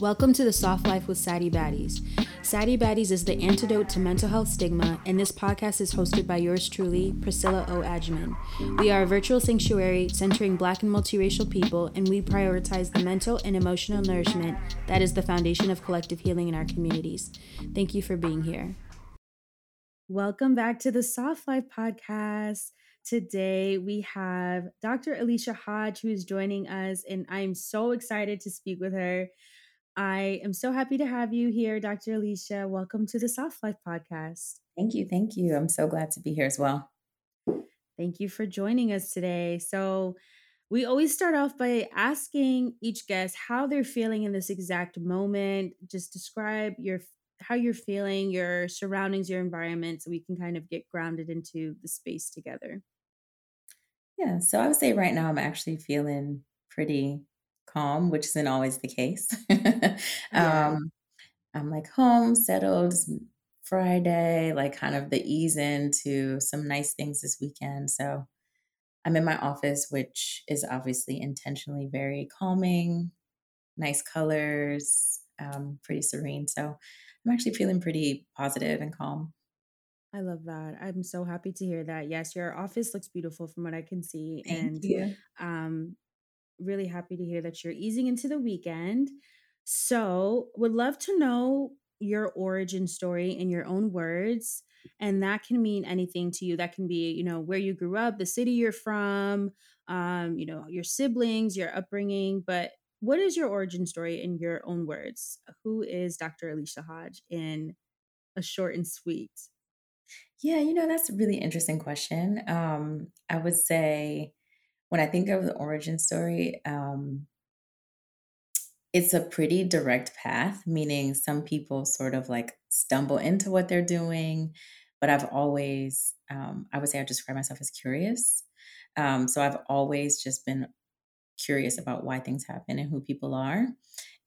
Welcome to the Soft Life with Saddi Baddies. Saddi Baddies is the antidote to mental health stigma, and this podcast is hosted by yours truly, Priscilla O. Adjaman. We are a virtual sanctuary centering Black and multiracial people, and we prioritize the mental and emotional nourishment that is the foundation of collective healing in our communities. Thank you for being here. Welcome back to the Soft Life podcast. Today we have Dr. Alicia Hodge who is joining us, and I'm so excited to speak with her. I am so happy to have you here, Dr. Alicia. Welcome to the Soft Life podcast. Thank you. Thank you. I'm so glad to be here as well. Thank you for joining us today. So, we always start off by asking each guest how they're feeling in this exact moment. Just describe your how you're feeling, your surroundings, your environment so we can kind of get grounded into the space together. Yeah, so I would say right now I'm actually feeling pretty calm, which isn't always the case. Yeah. um, I'm like home, settled. Friday, like kind of the ease into some nice things this weekend. So I'm in my office, which is obviously intentionally very calming, nice colors, um, pretty serene. So I'm actually feeling pretty positive and calm. I love that. I'm so happy to hear that. Yes, your office looks beautiful from what I can see. Thank And you. um, really happy to hear that you're easing into the weekend. So, would love to know your origin story in your own words. And that can mean anything to you. That can be, you know, where you grew up, the city you're from, um, you know, your siblings, your upbringing. But what is your origin story in your own words? Who is Dr. Alicia Hodge in a short and sweet? Yeah, you know, that's a really interesting question. Um, I would say when I think of the origin story, um, it's a pretty direct path, meaning some people sort of like stumble into what they're doing, but I've always, um, I would say I describe myself as curious. Um, so I've always just been curious about why things happen and who people are.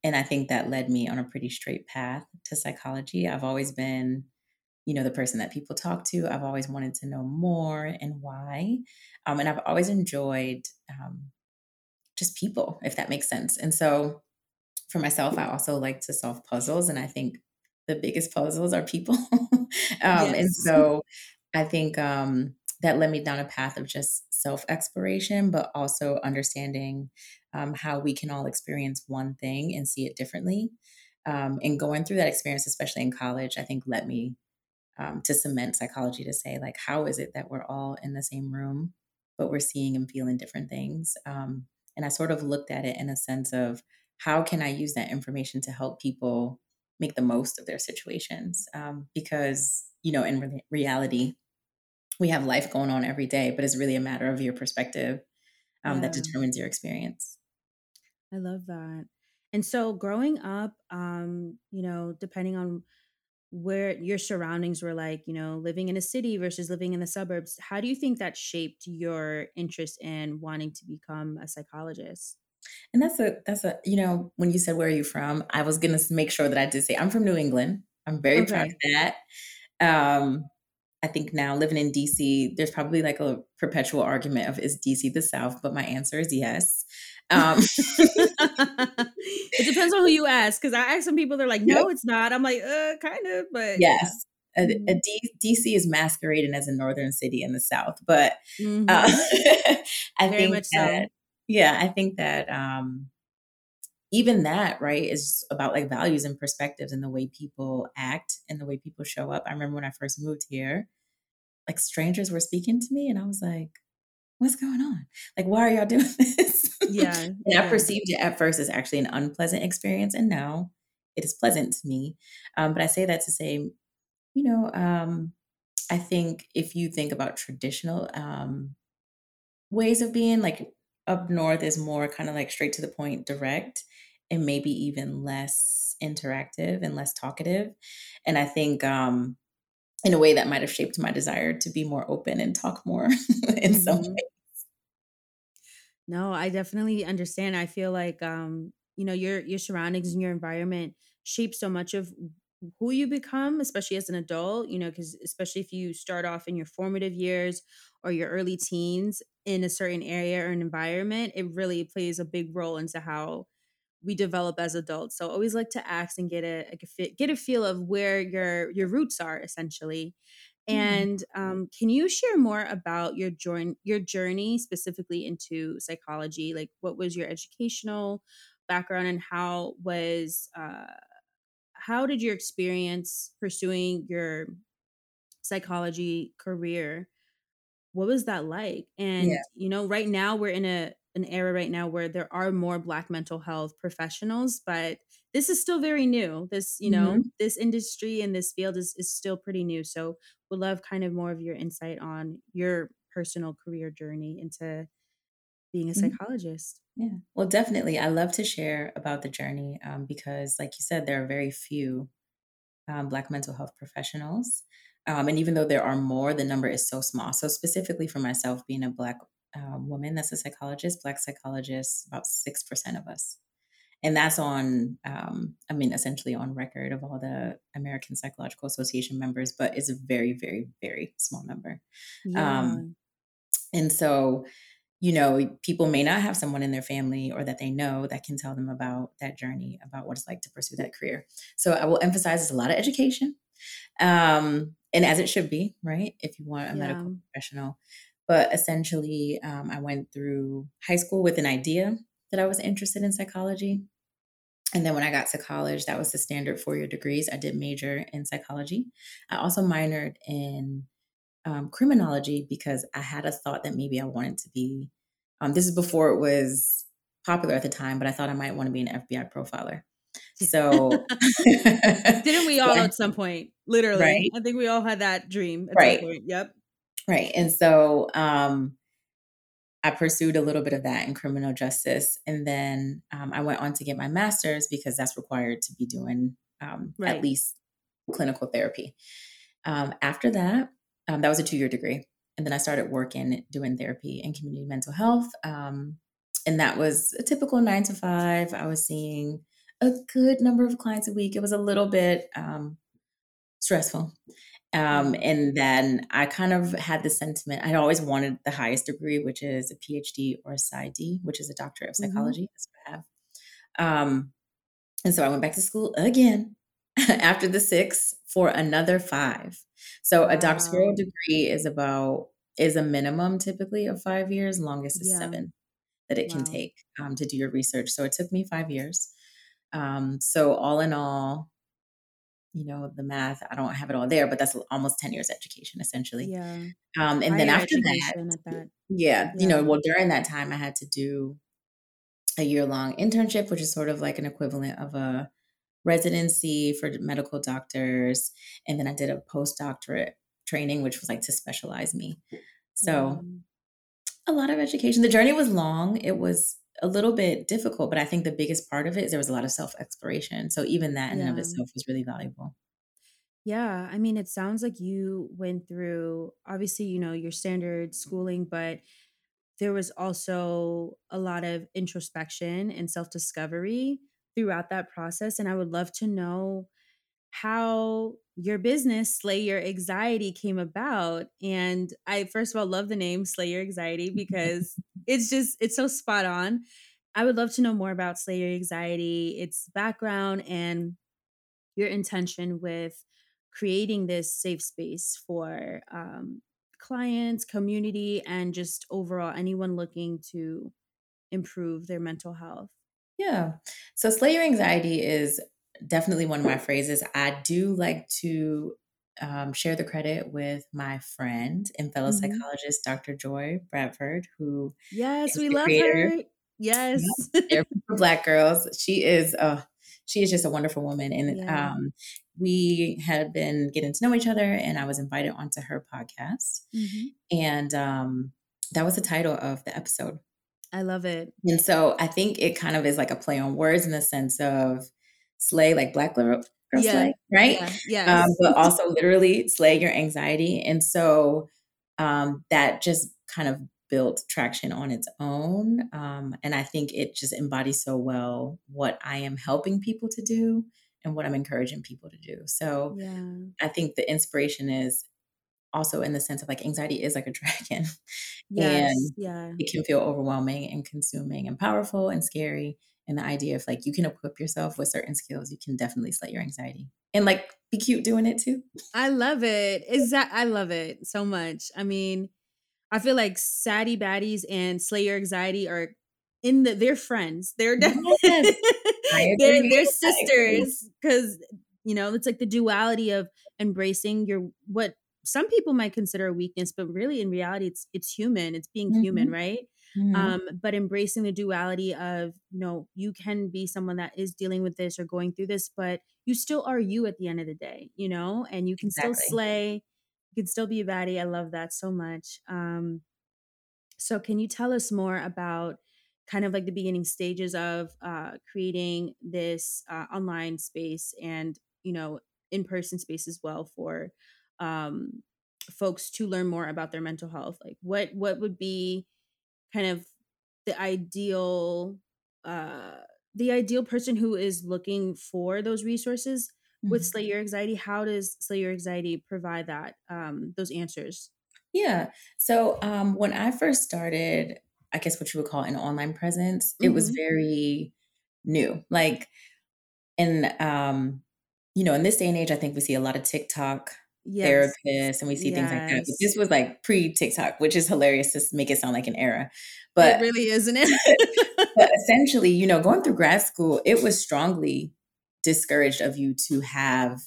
And I think that led me on a pretty straight path to psychology. I've always been you know, the person that people talk to. I've always wanted to know more and why. Um, and I've always enjoyed um, just people, if that makes sense. And so for myself, I also like to solve puzzles. And I think the biggest puzzles are people. um, and so I think um, that led me down a path of just self exploration, but also understanding um, how we can all experience one thing and see it differently. Um, and going through that experience, especially in college, I think led me um, to cement psychology to say like how is it that we're all in the same room but we're seeing and feeling different things? Um, and i sort of looked at it in a sense of how can i use that information to help people make the most of their situations? Um, because you know in re- reality we have life going on every day but it's really a matter of your perspective um, that determines your experience. I love that. And so growing up, um, you know, depending on where your surroundings were like, you know, living in a city versus living in the suburbs, how do you think that shaped your interest in wanting to become a psychologist? and that's a that's a you know when you said where are you from? I was gonna make sure that i did say i'm from new england. I'm very proud of that. Um, I think now living in DC, there's probably like a perpetual argument of is DC the South, but my answer is yes. Um, it depends on who you ask. Cause I ask some people, they're like, yep, no, it's not. I'm like, uh, kind of, but yes. A, a Mhm. DC is masquerading as a northern city in the South, but uh, Mhm. I Very think much so. that yeah, I think that um, even that right is about like values and perspectives and the way people act and the way people show up. I remember when I first moved here, like strangers were speaking to me, and I was like what's going on? Like, why are y'all doing this? Yeah. and I perceived it at first as actually an unpleasant experience, and now it is pleasant to me. Um, but I say that to say, you know, um, I think if you think about traditional um, ways of being, like up north is more kind of like straight to the point, direct, and maybe even less interactive and less talkative. And I think um, in a way that might have shaped my desire to be more open and talk more in some ways. No, I definitely understand. I feel like um, you know, your your surroundings and your environment shape so much of who you become, especially as an adult, you know, because especially if you start off in your formative years or your early teens in a certain area or an environment, it really plays a big role into how we develop as adults. So always like to ask and get a, a get a feel of where your your roots are essentially. And um, can you share more about your journey, your journey specifically into psychology? Like, what was your educational background, and how was uh, how did your experience pursuing your psychology career? What was that like? And Yeah. you know, right now we're in a an era right now where there are more Black mental health professionals, but this is still very new. This, you know, Mhm. this industry and this field is is still pretty new. So would love kind of more of your insight on your personal career journey into being a Mhm. psychologist. Yeah. Well, definitely. I love to share about the journey um, because, like you said, there are very few um, Black mental health professionals. Um, and even though there are more, the number is so small. So, specifically for myself, being a Black uh, woman that's a psychologist, Black psychologists, about 6% of us. And that's on, um, I mean, essentially on record of all the American Psychological Association members, but it's a very, very, very small number. Um, and so, you know, people may not have someone in their family or that they know that can tell them about that journey, about what it's like to pursue that career. So I will emphasize it's a lot of education, um, and as it should be, right? If you want a Yeah. medical professional. But essentially, um, I went through high school with an idea that I was interested in psychology. And then when I got to college, that was the standard four year degrees. I did major in psychology. I also minored in um, criminology because I had a thought that maybe I wanted to be. Um, this is before it was popular at the time, but I thought I might want to be an FBI profiler. So, Didn't we all at some point? Literally. right, I think we all had that dream at right, some point. Yep. right. And so um, I pursued a little bit of that in criminal justice. And then um, I went on to get my master's because that's required to be doing um, at least clinical therapy. Um, after that, um, that was a two year degree. And then I started working doing therapy in community mental health. Um, and that was a typical nine to five. I was seeing a good number of clients a week. It was a little bit um, stressful. Um, and then I kind of had the sentiment, I'd always wanted the highest degree, which is a PhD or a PsyD, which is a doctorate of hmm psychology. That's what I have. Um, and so I went back to school again after the six for another five. So a doctoral degree is about is a minimum typically of five years, longest is Yeah. seven that it can take um, to do your research. So it took me five years. Um, so all in all, you know, the math, I don't have it all there, but that's almost 10 years education essentially. Yeah. Um, and then after that, that. yeah, you know, well, during that time, I had to do a year long internship, which is sort of like an equivalent of a residency for medical doctors. And then I did a postdoctorate training, which was like to specialize me. So a lot of education. The journey was long. It was a little bit difficult, but I think the biggest part of it is there was a lot of self exploration. So even that in and of itself was really valuable. Yeah. I mean, it sounds like you went through obviously, you know, your standard schooling, but there was also a lot of introspection and self discovery throughout that process. And I would love to know how your business Slay Your Anxiety came about. And I first of all love the name Slay Your Anxiety because it's just it's so spot on. I would love to know more about Slay Your Anxiety, its background and your intention with creating this safe space for um, clients, community, and just overall anyone looking to improve their mental health. Yeah. So slay your anxiety is definitely one of my phrases. I do like to um, share the credit with my friend and fellow Mhm. psychologist, Dr. Joy Bradford, who Yes, we love creator. her. Yes. Therapy for Black Girls. She is, uh, she is just a wonderful woman, and yeah. um, we had been getting to know each other, and I was invited onto her podcast, hmm and um, that was the title of the episode. I love it. And so I think it kind of is like a play on words in the sense of slay, like black girl, Yeah. slay, right? Yeah. Um, but also literally slay your anxiety. And so um, that just kind of built traction on its own. Um, and I think it just embodies so well what I am helping people to do and what I'm encouraging people to do. So yeah. I think the inspiration is also in the sense of like anxiety is like a dragon Yes. and Yeah. it can feel overwhelming and consuming and powerful and scary. And the idea of like you can equip yourself with certain skills, you can definitely slay your anxiety and like be cute doing it too. I love it. Is that I love it so much. I mean, I feel like Saddi Baddies and Slay Your Anxiety are in the they're friends. They're yes, they're, they're sisters because you know it's like the duality of embracing your what some people might consider a weakness, but really in reality it's it's human. It's being mm-hmm. human, right? Mm-hmm. Um, but embracing the duality of you know you can be someone that is dealing with this or going through this, but you still are you at the end of the day, you know, and you can exactly. still slay, you can still be a baddie. I love that so much. Um, so can you tell us more about kind of like the beginning stages of uh, creating this uh, online space and you know in-person space as well for um, folks to learn more about their mental health like what what would be kind of the ideal uh the ideal person who is looking for those resources mm-hmm. with slay your anxiety how does slay your anxiety provide that um those answers yeah so um when i first started i guess what you would call an online presence mm-hmm. it was mm-hmm. very new like and um you know in this day and age i think we see a lot of tiktok yes. therapists and we see yes. things like that. But this was like pre TikTok, which is hilarious to make it sound like an era. But it really isn't it? but essentially, you know, going through grad school, it was strongly discouraged of you to have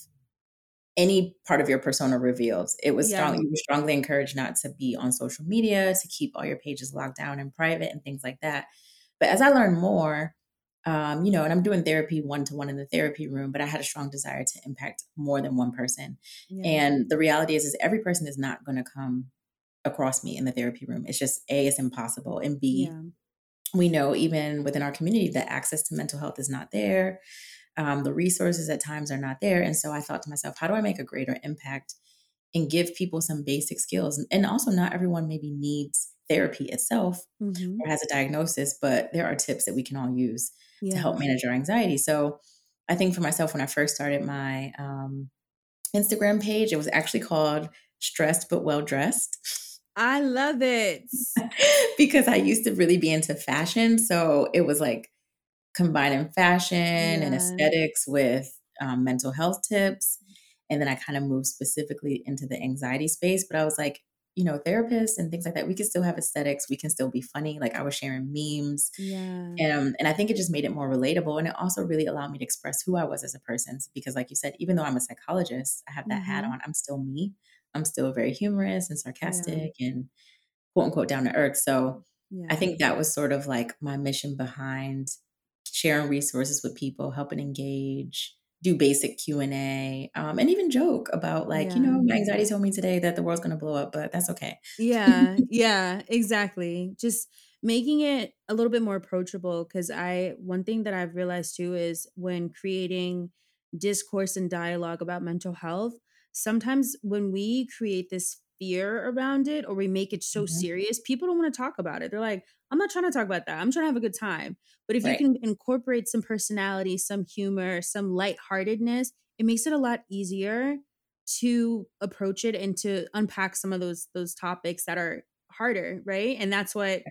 any part of your persona revealed. It was yeah. strong. You were strongly encouraged not to be on social media, to keep all your pages locked down and private and things like that. But as I learned more, um, you know, and I'm doing therapy one to one in the therapy room, but I had a strong desire to impact more than one person. Yeah. And the reality is, is every person is not going to come across me in the therapy room. It's just A, it's impossible. And B, yeah. we know even within our community that access to mental health is not there. Um, the resources at times are not there. And so I thought to myself, how do I make a greater impact and give people some basic skills? And also, not everyone maybe needs therapy itself mm-hmm. or has a diagnosis, but there are tips that we can all use yeah. to help manage our anxiety. So I think for myself, when I first started my um, Instagram page, it was actually called Stressed But Well Dressed. I love it. because I used to really be into fashion. So it was like combining fashion yeah. and aesthetics with um, mental health tips. And then I kind of moved specifically into the anxiety space. But I was like, you know, therapists and things like that, we can still have aesthetics. We can still be funny. Like I was sharing memes. Yeah. And, um, and I think it just made it more relatable. And it also really allowed me to express who I was as a person. Because like you said, even though I'm a psychologist, I have that mm-hmm. hat on, I'm still me. I'm still very humorous and sarcastic yeah. and quote unquote down to earth. So yeah. I think that was sort of like my mission behind sharing resources with people, helping engage, do basic q&a um, and even joke about like yeah. you know my anxiety told me today that the world's going to blow up but that's okay yeah yeah exactly just making it a little bit more approachable because i one thing that i've realized too is when creating discourse and dialogue about mental health sometimes when we create this fear around it or we make it so mm-hmm. serious people don't want to talk about it they're like i'm not trying to talk about that i'm trying to have a good time but if right. you can incorporate some personality, some humor, some lightheartedness, it makes it a lot easier to approach it and to unpack some of those those topics that are harder, right? And that's what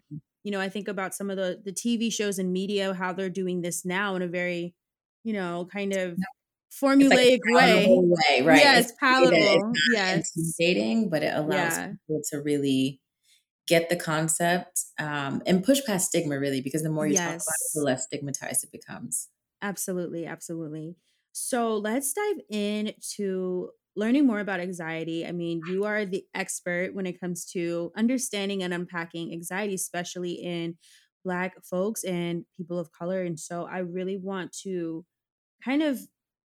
you know, I think about some of the the TV shows and media how they're doing this now in a very, you know, kind of formulaic like way. way. Right. Yes, it's palatable. yes. Intimidating, but it allows yeah. people to really get the concept um, and push past stigma really because the more you yes. talk about it the less stigmatized it becomes absolutely absolutely so let's dive into learning more about anxiety i mean you are the expert when it comes to understanding and unpacking anxiety especially in black folks and people of color and so i really want to kind of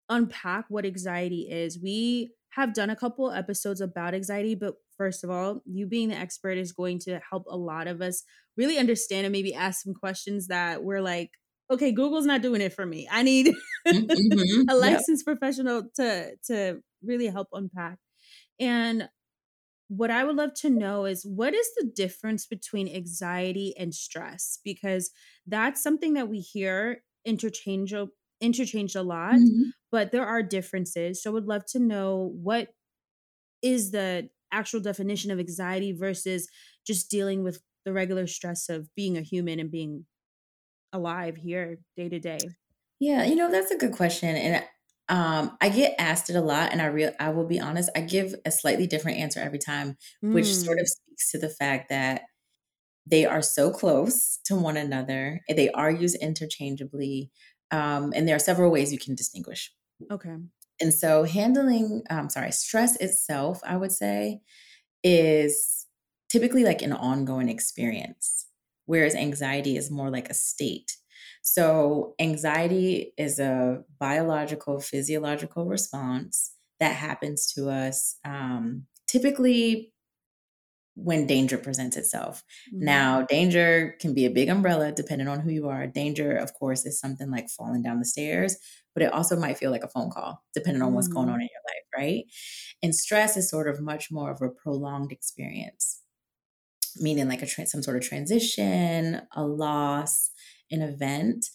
unpack what anxiety is we have done a couple episodes about anxiety but first of all, you being the expert is going to help a lot of us really understand and maybe ask some questions that we're like, okay, Google's not doing it for me. I need mm, mm-hmm. a licensed yep. professional to to really help unpack. And what I would love to know is what is the difference between anxiety and stress? Because that's something that we hear interchangeable interchanged a lot, mm-hmm. but there are differences. So I would love to know what is the actual definition of anxiety versus just dealing with the regular stress of being a human and being alive here day to day? Yeah, you know, that's a good question. And um, I get asked it a lot, and I real I will be honest, I give a slightly different answer every time, which sort of Mm, speaks to the fact that they are so close to one another. They are used interchangeably. Um, and there are several ways you can distinguish. okay. And so handling, um, sorry, stress itself, I would say, is typically like an ongoing experience, whereas anxiety is more like a state. So, anxiety is a biological, physiological response that happens to us um, typically when danger presents itself. Mhm. Now, danger can be a big umbrella depending on who you are. Danger, of course, is something like falling down the stairs, but it also might feel like a phone call depending on what's going on Mhm. in your life, right? And stress is sort of much more of a prolonged experience, meaning like a tran some sort of transition, a loss, an event.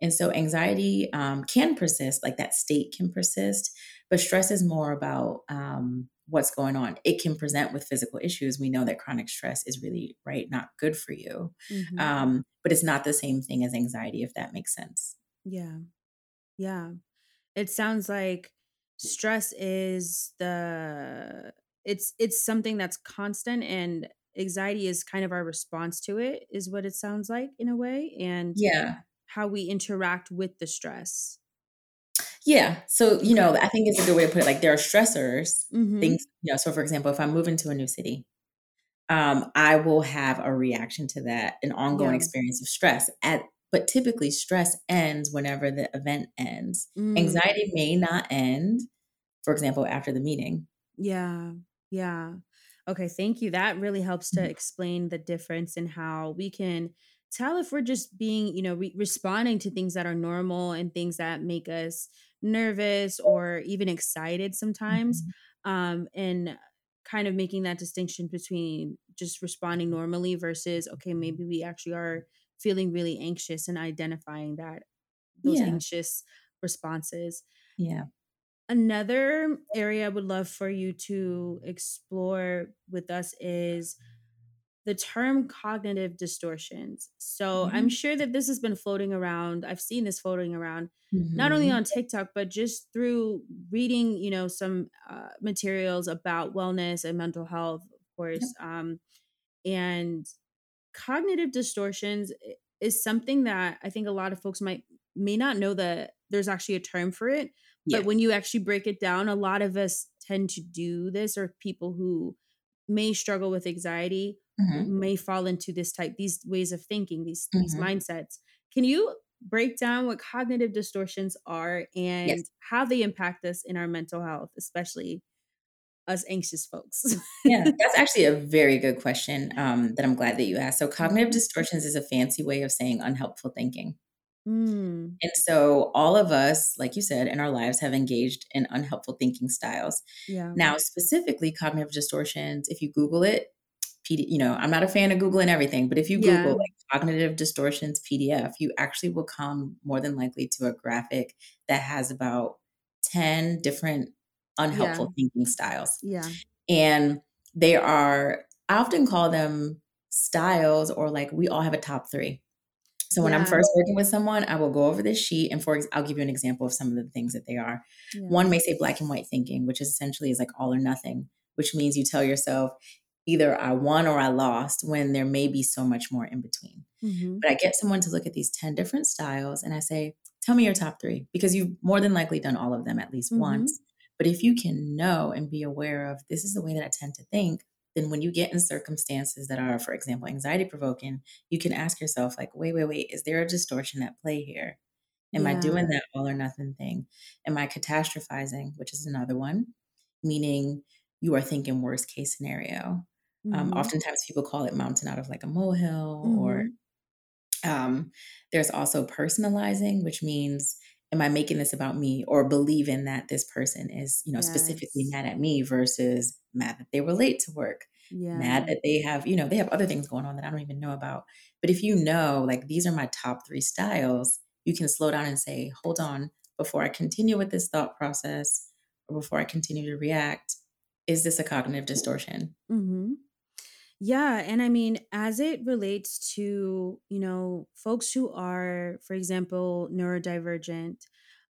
And so anxiety um, can persist, like that state can persist, but stress is more about um, what's going on. It can present with physical issues. We know that chronic stress is really, right, not good for you. Mhm. Um, but it's not the same thing as anxiety, if that makes sense. Yeah. Yeah. It sounds like stress is the it's it's something that's constant and anxiety is kind of our response to it is what it sounds like in a way and Yeah. how we interact with the stress. Yeah. So, you know, I think it's a good way to put it. Like there are stressors, Mhm. things, you know, so for example, if I move into a new city, um, I will have a reaction to that, an ongoing Yeah. experience of stress. At but typically stress ends whenever the event ends. Mm. Anxiety may not end, for example, after the meeting. Yeah. Yeah. Okay, thank you. That really helps to Mhm. explain the difference in how we can tell if we're just being, you know, re- responding to things that are normal and things that make us nervous or even excited sometimes. Mhm. Um, and kind of making that distinction between just responding normally versus, okay, maybe we actually are feeling really anxious and identifying that those Yeah. anxious responses. Yeah. Another area I would love for you to explore with us is the term cognitive distortions. So I'm Mhm. sure that this has been floating around. I've seen this floating around not only Mhm. on TikTok, but just through reading, you know, some uh, materials about wellness and mental health, of Yep. course. Um, and cognitive distortions is something that I think a lot of folks might may not know that there's actually a term for it. But when you actually break it down, a lot of us tend to do this, or people who may struggle with anxiety Mhm. may fall into this type, these ways of thinking, these these Mhm. mindsets. Can you break down what cognitive distortions are Yes. and how they impact us in our mental health, especially us anxious folks? Yeah, that's actually a very good question, um, that I'm glad that you asked. So cognitive Mhm. distortions is a fancy way of saying unhelpful thinking. Mm, And so all of us, like you said, in our lives have engaged in unhelpful thinking styles. yeah. Now, specifically cognitive distortions, if you Google it, PD, you know, I'm not a fan of Googling everything, but if you Google like cognitive distortions PDF, you actually will come more than likely to a graphic that has about 10 different Yeah. unhelpful thinking styles. Yeah. And they are, I often call them styles or like we all have a top three. So when I'm first working with someone, I will go over this sheet and for I'll give you an example of some of the things that they are. Yeah. One may say black and white thinking, which is essentially is like all or nothing, which means you tell yourself either I won or I lost when there may be so much more in between. Mhm. But I get someone to look at these 10 different styles and I say, tell me your top three, because you've more than likely done all of them at least Mhm. once. But if you can know and be aware of this is the way that I tend to think, then when you get in circumstances that are, for example, anxiety provoking, you can ask yourself, like, wait, wait, wait, is there a distortion at play here? Am I doing that all or nothing thing? Am I catastrophizing, which is another one, meaning you are thinking worst case scenario. Um, Mhm. oftentimes people call it mountain out of like a molehill or Mhm. um, there's also personalizing, which means, am I making this about me or believing that this person is, you know, specifically mad at me versus mad that they were late to work, mad that they have, you know, they have other things going on that I don't even know about. But if you know, like, these are my top three styles, you can slow down and say, hold on, before I continue with this thought process or before I continue to react, is this a cognitive distortion? Mhm. Yeah, and I mean, as it relates to, you know, folks who are, for example, neurodivergent,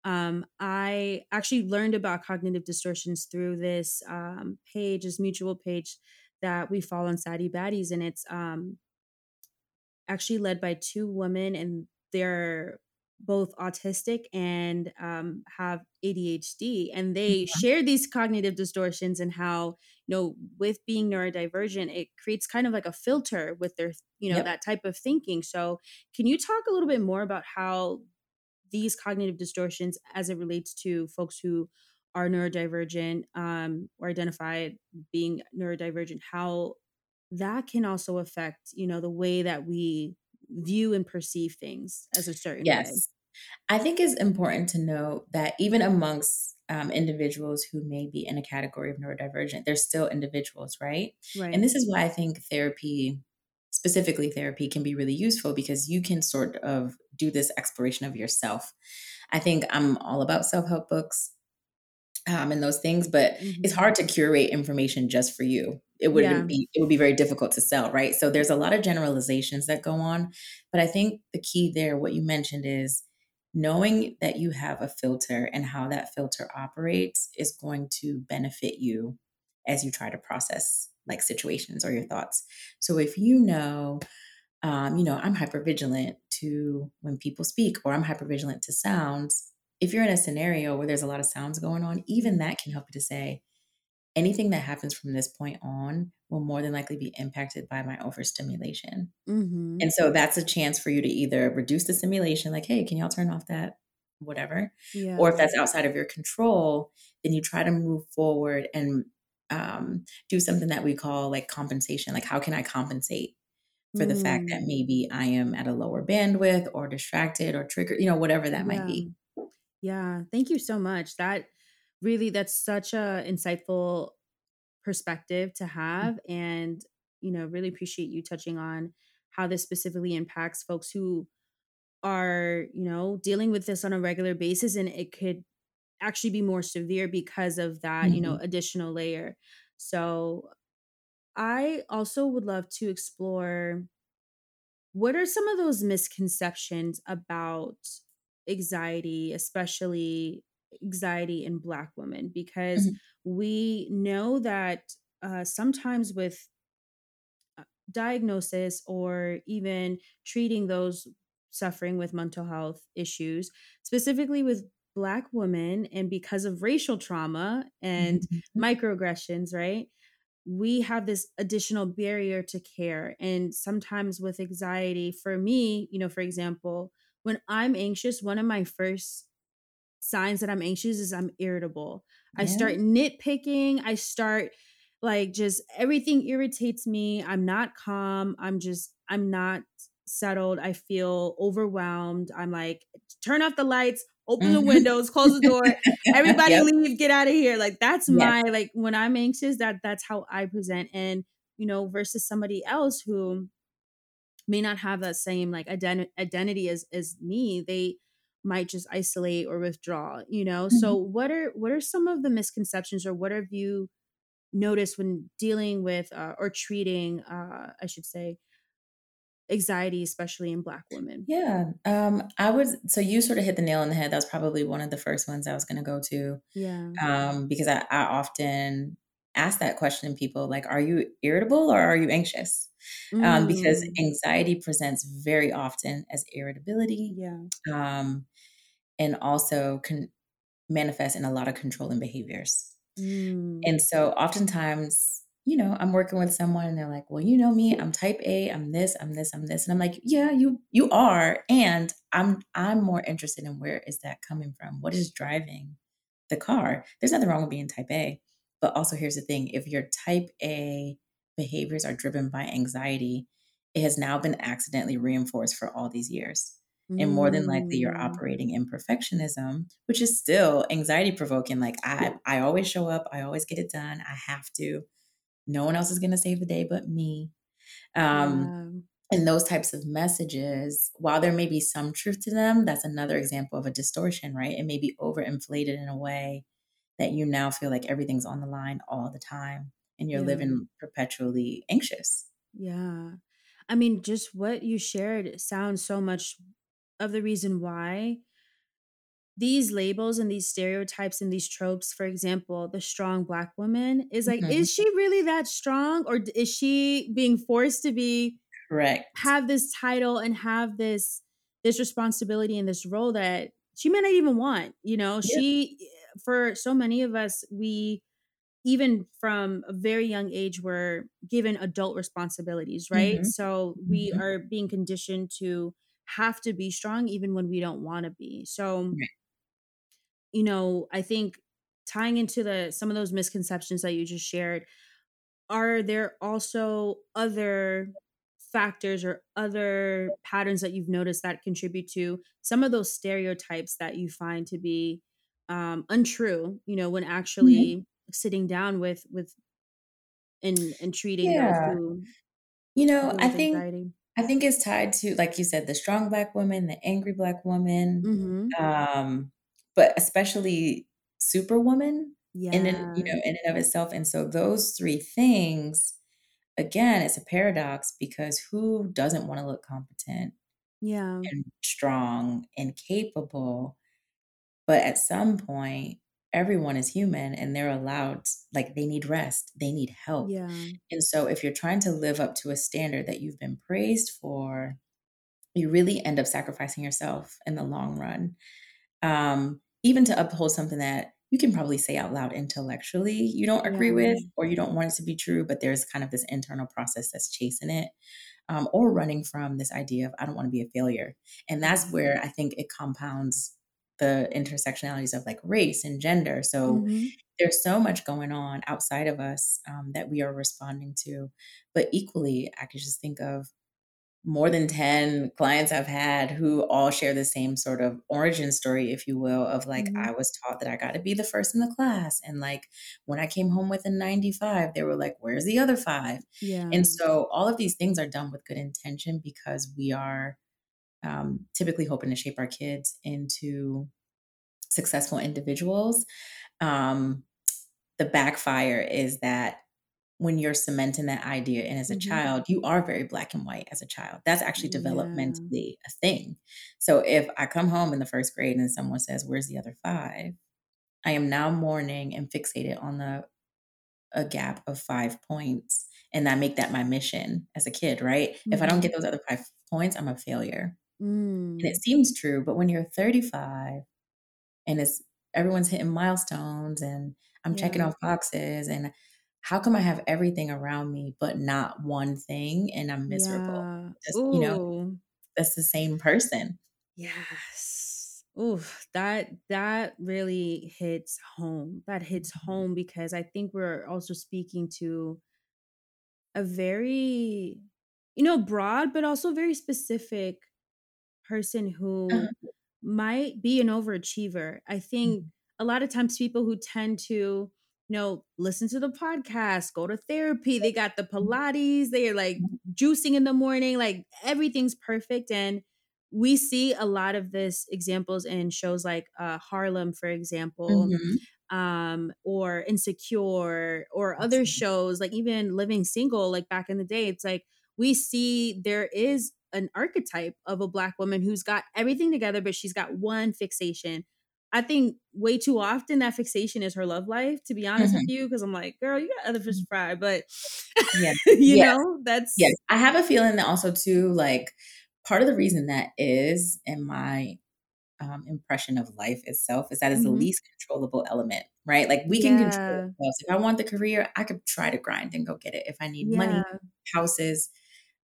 um, I actually learned about cognitive distortions through this um, page, this mutual page that we follow on Saddi Baddies, and it's um, actually led by two women, and they're both autistic and um, have ADHD, and they Mhm. share these cognitive distortions and how you know with being neurodivergent, it creates kind of like a filter with their you know Yep. that type of thinking. So, can you talk a little bit more about how these cognitive distortions, as it relates to folks who are neurodivergent um, or identify being neurodivergent, how that can also affect you know the way that we view and perceive things as a certain way. Yes. I think it's important to note that even amongst um, individuals who may be in a category of neurodivergent, they're still individuals, right? right? And this is why I think therapy, specifically therapy, can be really useful because you can sort of do this exploration of yourself. I think I'm all about self help books um, and those things, but it's Mhm. hard to curate information just for you. It wouldn't Yeah. be it would be very difficult to sell, right? So there's a lot of generalizations that go on, but I think the key there, what you mentioned is knowing that you have a filter and how that filter operates is going to benefit you as you try to process like situations or your thoughts. So if you know um, you know, I'm hyper vigilant to when people speak, or I'm hyper vigilant to sounds. If you're in a scenario where there's a lot of sounds going on, even that can help you to say, anything that happens from this point on will more than likely be impacted by my overstimulation. Mhm. And so that's a chance for you to either reduce the stimulation, like, hey, can y'all turn off that? Whatever. Or if that's outside of your control, then you try to move forward and um, do something that we call like compensation. Like, how can I compensate for the fact that Mm. maybe I am at a lower bandwidth or distracted or triggered, you know, whatever that might be. Yeah. Thank you so much. That really that's such a insightful perspective to Mm, have and you know really appreciate you touching on how this specifically impacts folks who are you know dealing with this on a regular basis and it could actually be more severe because of that you know mhm, additional layer so i also would love to explore what are some of those misconceptions about anxiety especially anxiety in black women because mhm, we know that uh, sometimes with uh, diagnosis or even treating those suffering with mental health issues, specifically with Black women, and because of racial trauma and mhm, mhm, microaggressions, right? We have this additional barrier to care. And sometimes with anxiety, for me, you know, for example, when I'm anxious, one of my first signs that I'm anxious is I'm irritable. I start nitpicking. I start like just everything irritates me. I'm not calm. I'm just, I'm not settled. I feel overwhelmed. I'm like, turn off the lights, open the Mhm. windows, close the door, everybody Yep. leave, get out of here. Like that's Yes. my like when I'm anxious, that that's how I present. And you know, versus somebody else who may not have that same like identi- identity as as me they might just isolate or withdraw you know so Mhm. what are what are some of the misconceptions or what have you noticed when dealing with uh, or treating uh i should say anxiety especially in black women Yeah. Um, I would so you sort of hit the nail on the head. That was probably one of the first ones I was gonna go to. yeah Um, because I, I often ask that question people like, are you irritable or are you anxious? Um, because mm, anxiety presents very often as irritability, yeah um, and also can manifest in a lot of controlling behaviors. mm, And so oftentimes, you know, I'm working with someone and they're like, "Well, you know me, I'm type A, I'm this, I'm this, I'm this." And I'm like, "Yeah, you you are." And I'm I'm more interested in where is that coming from? What is driving the car? There's nothing wrong with being type A. But also here's the thing, if your type A behaviors are driven by anxiety, it has now been accidentally reinforced for all these years. And more than likely you're mm, operating in perfectionism, which is still anxiety provoking. Like I I always show up, I always get it done. I have to. No one else is going to save the day but me. Um yeah and those types of messages, while there may be some truth to them, that's another example of a distortion, right? It may be overinflated in a way that you now feel like everything's on the line all the time and you're yeah living perpetually anxious. Yeah. I mean, just what you shared sounds so much of the reason why these labels and these stereotypes and these tropes, for example, the strong black woman is like, Mhm. is she really that strong or is she being forced to be Correct. have this title and have this this responsibility and this role that she may not even want, you know? Yeah. She for so many of us, we even from a very young age we're given adult responsibilities, right? Mhm. So we Mhm. are being conditioned to have to be strong even when we don't want to be. So Right. you know, I think tying into the some of those misconceptions that you just shared, are there also other factors or other patterns that you've noticed that contribute to some of those stereotypes that you find to be um, untrue? You know, when Mhm. actually sitting down with with and and treating those Yeah. who You know, I think anxiety. I think it's tied to, like you said, the strong black woman, the angry black woman, Mm-hmm. um, but especially superwoman in and you know, in and of itself, and so those 3 things, again, it's a paradox because who doesn't wanna look competent Yeah. and strong and capable? But at some point, everyone is human and they're allowed like, they need rest, they need help, Yeah. and so if you're trying to live up to a standard that you've been praised for, you really end up sacrificing yourself in the long run. Um, even to uphold something that you can probably say out loud intellectually you don't agree Yeah. with or you don't want it to be true, but there's kind of this internal process that's chasing it, um, or running from this idea of, "I don't wanna be a failure," and that's where I think it compounds the intersectionalities of, like, race and gender, so Mm-hmm. there's so much going on outside of us, um, that we are responding to, but equally, I could just think of more than 10 clients I've had who all share the same sort of origin story, if you will, of like, Mm-hmm. I was taught that I gotta be the first in the class, and, like, when I came home with a 95, they were like, "Where's the other 5?" And so all of these things are done with good intention because we are, um, typically hoping to shape our kids into successful individuals. Um, the backfire is that when you're cementing that idea in as a Mm-hmm. child, you are very black and white as a child. That's actually Yeah. developmentally a thing. So if I come home in the 1st grade and someone says, "Where's the other 5?" I am now mourning and fixated on the a gap of 5 points, and I make that my mission as a kid, right? If I don't Mm-hmm. get those other 5 points, I'm a failure. And it Mm. seems true, but when you're 35 and it's everyone's hitting milestones and I'm checking off boxes and how come I have everything around me but not one thing and I'm miserable? Yeah. Just, you know, that's the same person. Yes. Ooh, that that really hits home. That hits Mhm. home because I think we're also speaking to a very, you know, broad but also very specific person who Uh-huh. might be an overachiever. I think Mhm. a lot of times people who tend to, you know, listen to the podcast, go to therapy, they got the Pilates, they are like Mhm. juicing in the morning, like everything's perfect. And we see a lot of this examples in shows like uh, Harlem, for example, Mhm. um, or Insecure, or other shows, like even Living Single, like back in the day. It's like we see there is an archetype of a black woman who's got everything together, but she's got one fixation. I think way too often that fixation is her love life, to be honest with Mhm. you, because I'm like, girl, you got other fish to Mhm. fry, but Yeah. you know, Yes. that's I have a feeling that also too, like, part of the reason that is in my um, impression of life itself is that it's the Mhm. least controllable element, right? Like, we can control ourselves. If I want the career, I could try to grind and go get it. If I need money, houses,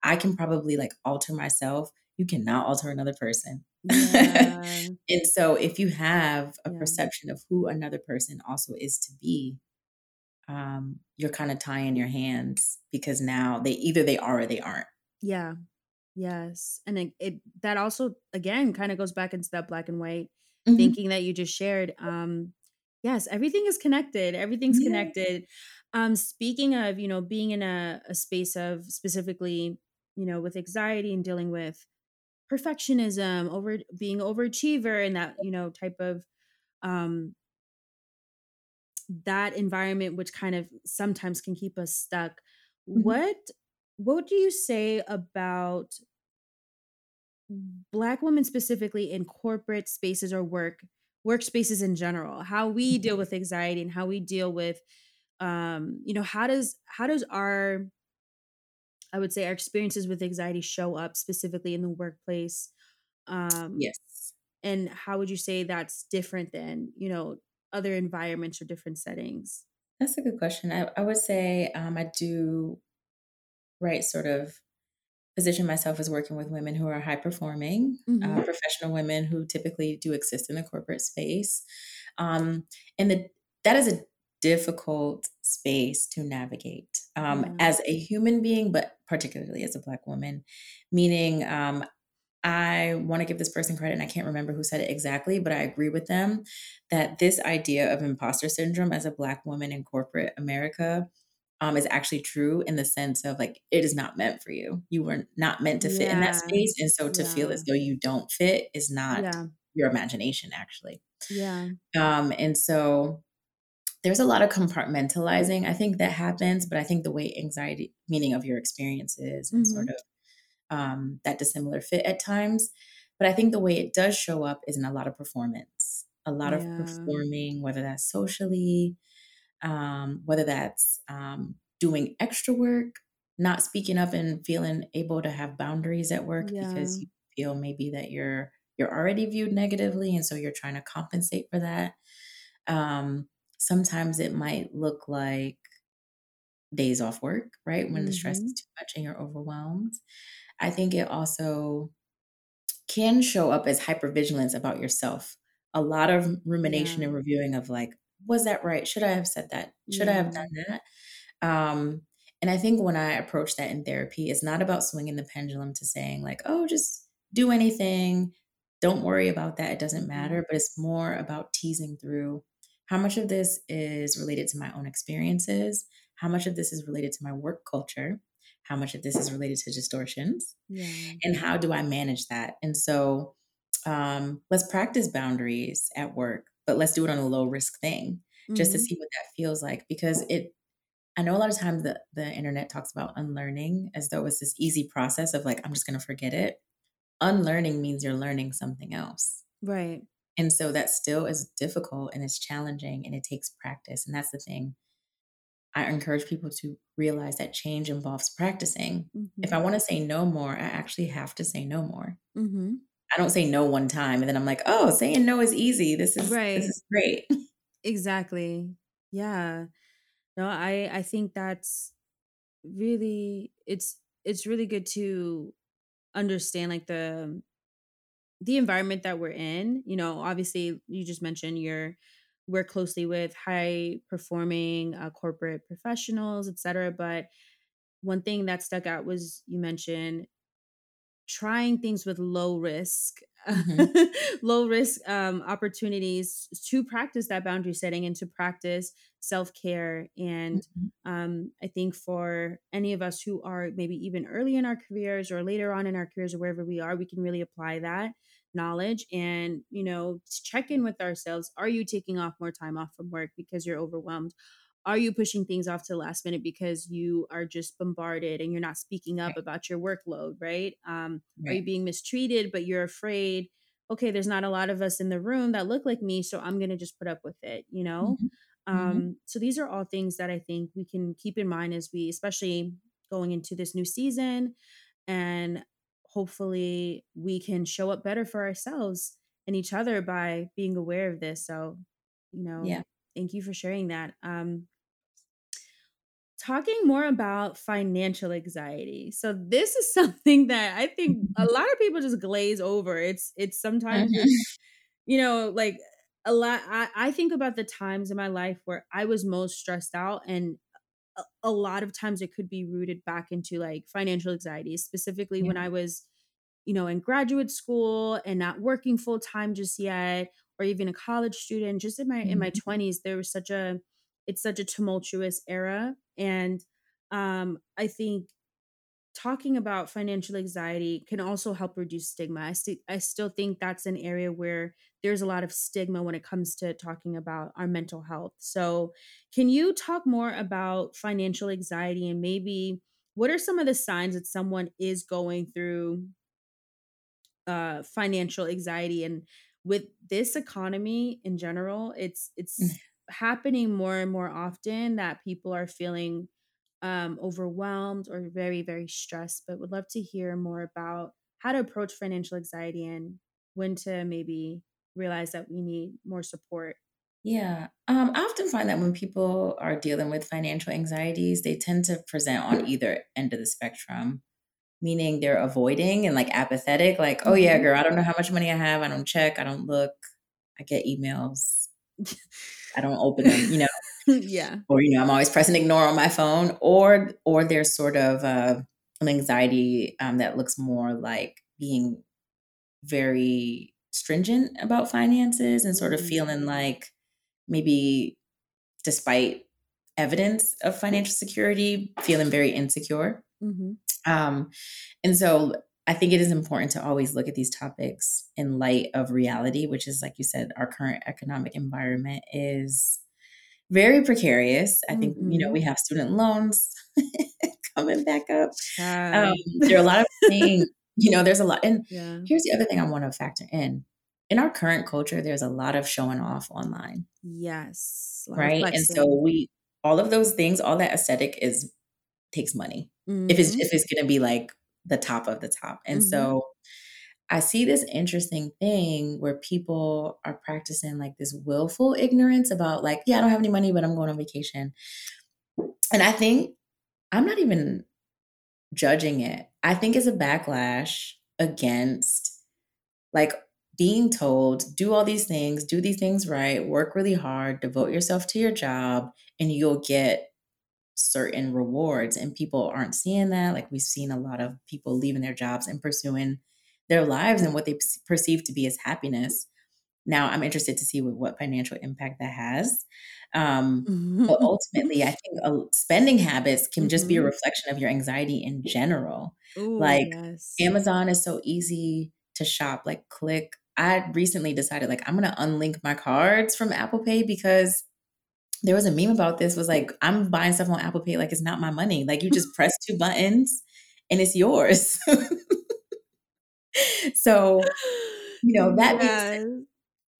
I can probably, like, alter myself. You cannot alter another person. Yeah. And so if you have a Yeah. perception of who another person also is to be, um, you're kinda tying your hands because now they either they are or they aren't. Yeah. Yes. And it, it that also again kind of goes back into that black and white Mhm. thinking that you just shared. Um yes, everything is connected. Everything's Yeah. connected. Um speaking of, you know, being in a, a space of specifically, you know, with anxiety and dealing with perfectionism, over being overachiever and that, you know, type of um that environment which kind of sometimes can keep us stuck. Mhm. What what do you say about black women specifically in corporate spaces or work workspaces in general how we deal with anxiety and how we deal with um you know how does how does our i would say our experiences with anxiety show up specifically in the workplace um Yes. and how would you say that's different than you know other environments or different settings That's a good question. I, I would say um, I do right sort of position myself as working with women who are high performing, uh, hmm professional women who typically do exist in the corporate space. Um, and the, that is a difficult space to navigate um, yeah as a human being, but particularly as a Black woman. Meaning, um, I want to give this person credit, and I can't remember who said it exactly, but I agree with them that this idea of imposter syndrome as a Black woman in corporate America um, is actually true in the sense of like it is not meant for you. You were not meant to fit in that space, and so to feel as though you don't fit is not yeah your imagination, actually. yeah Um, and so there's a lot of compartmentalizing. I think that happens, but I think the way anxiety, meaning of your experiences, and sort hmm of um, that dissimilar fit at times. But I think the way it does show up is in a lot of performance, a lot of performing, whether that's socially, um, whether that's um, doing extra work, not speaking up and feeling able to have boundaries at work yeah because you feel maybe that you're you're already viewed negatively, and so you're trying to compensate for that. Um, sometimes it might look like days off work, right? When the stress is hmm too much and you're overwhelmed. I think it also can show up as hypervigilance about yourself. A lot of rumination Yeah, and reviewing of like, was that right? Should I have said that? Should I have done that? Um, and I think when I approach that in therapy, it's not about swinging the pendulum to saying like, oh, just do anything. Don't worry about that. It doesn't mhm, matter. But it's more about teasing through how much of this is related to my own experiences, how much of this is related to my work culture, how much of this is related to distortions yeah, and how do I manage that? And so um, let's practice boundaries at work, but let's do it on a low risk thing just to mhm, see what that feels like. Because it, I know a lot of times the, the internet talks about unlearning as though it's this easy process of like, I'm just going to forget it. Unlearning means you're learning something else. right, And so that still is difficult and it's challenging and it takes practice. And that's the thing. I encourage people to realize that change involves practicing. If I want to say no more, I actually have to say no more mhm, I don't say no one time and then I'm like, "Oh, saying no is easy. This is right. this is great." exactly, yeah. No, I I think that's really it's it's really good to understand like the the environment that we're in. You know, obviously, you just mentioned you're work closely with high performing uh, corporate professionals, et cetera. But one thing that stuck out was you mentioned trying things with low risk Mhm, low risk um, opportunities to practice that boundary setting and to practice self-care. And mhm, um, i think for any of us who are maybe even early in our careers or later on in our careers or wherever we are we can really apply that knowledge and you know check in with ourselves. Are you taking off more time off from work because you're overwhelmed are you pushing things off to the last minute because you are just bombarded and you're not speaking up right, about your workload, right? Um, are you being mistreated, but you're afraid, okay, there's not a lot of us in the room that look like me, so I'm going to just put up with it, you know? Mhm, mhm. Um, so these are all things that I think we can keep in mind as we, especially going into this new season, and hopefully we can show up better for ourselves and each other by being aware of this. So, you know, Yeah. thank you for sharing that. Um, Talking more about financial anxiety. So this is something that I think a Mhm, lot of people just glaze over. It's it's sometimes mhm, it's, you know, like a lot I, I think about the times in my life where I was most stressed out and a, a lot of times it could be rooted back into like financial anxiety, specifically Yeah. when I was, you know, in graduate school and not working full time just yet, or even a college student. Just in my in my Mhm, 20s, there was such a it's such a tumultuous era. And um, I think talking about financial anxiety can also help reduce stigma. I, st- I still think that's an area where there's a lot of stigma when it comes to talking about our mental health. So, can you talk more about financial anxiety and maybe what are some of the signs that someone is going through uh financial anxiety and with this economy in general it's Mm. it's happening more and more often that people are feeling um overwhelmed or very very stressed but would love to hear more about how to approach financial anxiety and when to maybe realize that we need more support Yeah. Um, I often find that when people are dealing with financial anxieties, they tend to present on either end of the spectrum, meaning they're avoiding and like apathetic, like, oh, yeah, Mhm. girl, I don't know how much money I have. I don't check. I don't look. I get emails. I don't open them, you know, yeah or, you know, I'm always pressing ignore on my phone. Or, or there's sort of uh, an anxiety um, that looks more like being very stringent about finances and sort of Mm, feeling like maybe despite evidence of financial security, feeling very insecure. mhm. Um, and so I think it is important to always look at these topics in light of reality, which is, like you said, our current economic environment is very precarious. I think, you know, Mhm. we have student loans coming back up. Um, there are a lot of things, you know, there's a lot. And yeah here's the other thing I want to factor in. In our current culture, there's a lot of showing off online yes a lot of Right? And so we all of those things, all that aesthetic is takes money. If it's Mhm, if it's gonna be like the top of the top. And mhm. so I see this interesting thing where people are practicing like this willful ignorance about like, yeah, I don't have any money, but I'm going on vacation. And I think I'm not even judging it. I think it's a backlash against like being told, do all these things, do these things right, work really hard, devote yourself to your job, and you'll get certain rewards. And people aren't seeing that. Like we've seen a lot of people leaving their jobs and pursuing their lives and what they perceive to be as happiness. Now, I'm interested to see what, what financial impact that has. Um, but ultimately, I think uh, spending habits can just be a Mhm. reflection of your anxiety in general. Ooh, Like yes. Amazon is so easy to shop, like click. I recently decided like I'm gonna unlink my cards from Apple Pay because there was a meme about this was like I'm buying stuff on Apple Pay like it's not my money. Like you just press two buttons and it's yours. so, you know, that Yes.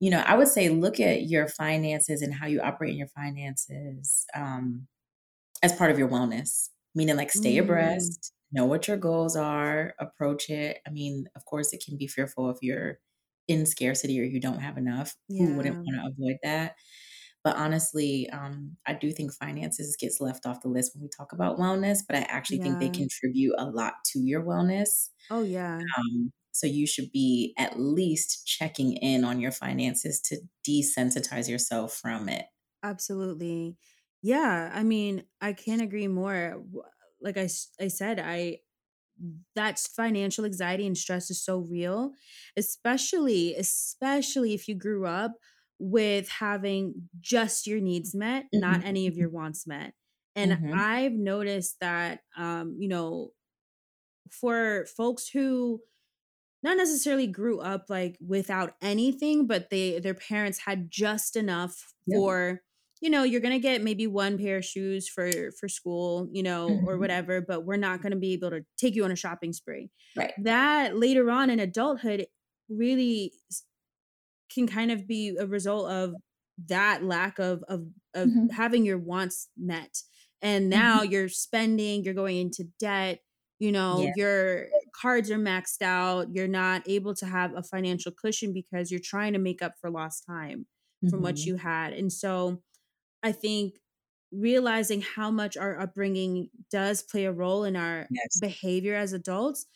you know, I would say look at your finances and how you operate in your finances um, as part of your wellness, meaning like stay Mm, abreast, know what your goals are, approach it. I mean, of course, it can be fearful if you're in scarcity or you don't have enough. Who wouldn't want to avoid that? But honestly, um, I do think finances gets left off the list when we talk about wellness, but I actually think they contribute a lot to your wellness. Oh, yeah, Um, so you should be at least checking in on your finances to desensitize yourself from it. absolutely. Yeah, I mean, I can't agree more. Like I said, I that's financial anxiety and stress is so real, especially especially if you grew up with having just your needs met, not Mhm, any of your wants met. And mhm. I've noticed that um, you know, for folks who not necessarily grew up like without anything, but they their parents had just enough Yep. for you know, you're going to get maybe one pair of shoes for for school, you know, or Mhm. whatever, but we're not going to be able to take you on a shopping spree. Right. That later on in adulthood really can kind of be a result of that lack of of of Mhm, having your wants met. And now mhm. you're spending, you're going into debt, you know, Yeah. your cards are maxed out, you're not able to have a financial cushion because you're trying to make up for lost time from what Mhm. you had. And so I think realizing how much our upbringing does play a role in our Yes. behavior as adults,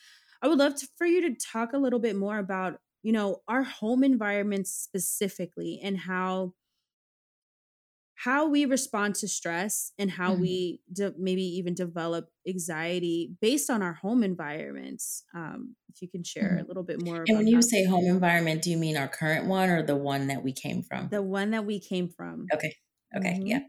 I would love to, for you to talk a little bit more about, you know, our home environments specifically and how how we respond to stress and how Mhm, we de- maybe even develop anxiety based on our home environments. Um, if you can share a mhm. little bit more And about when you say home environment, do you mean our current one or the one that we came from? The one that we came from. Okay. Okay. hmm Yeah.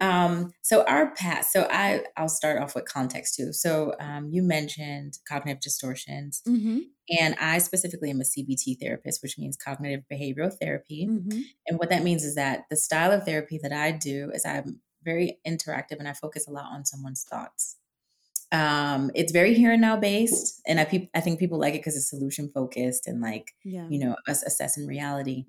Um, so our past, so I I'll start off with context too. So um, you mentioned cognitive distortions, hmm and I specifically am a CBT therapist, which means cognitive behavioral therapy. hmm And what that means is that the style of therapy that I do is I'm very interactive and I focus a lot on someone's thoughts. Um, it's very here and now based, and I pe- I think people like it because it's solution focused and like Yeah. you know us assessing reality.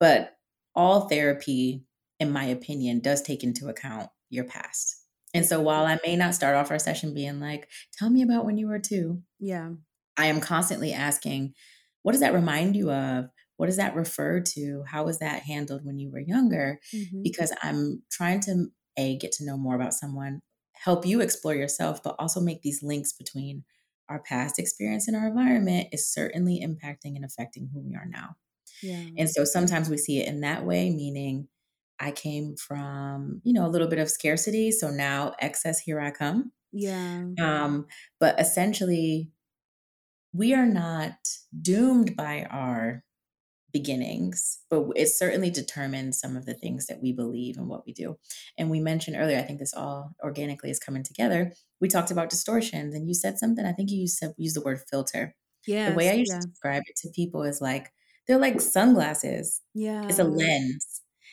But all therapy, in my opinion, does take into account your past. And so while I may not start off our session being like, "Tell me about when you were two," Yeah. I am constantly asking, "What does that remind you of? What does that refer to? How was that handled when you were younger?" Mhm. Because I'm trying to a get to know more about someone, help you explore yourself, but also make these links between our past experience and our environment is certainly impacting and affecting who we are now. Yeah. And so sometimes we see it in that way, meaning I came from, you know, a little bit of scarcity. So now excess, here I come. Yeah. Um, but essentially, we are not doomed by our beginnings, but it certainly determines some of the things that we believe and what we do. And we mentioned earlier, I think this all organically is coming together. We talked about distortions, and you said something. I think you said use the word filter. Yeah. The way I used Yeah. to describe it to people is like they're like sunglasses. Yeah. It's a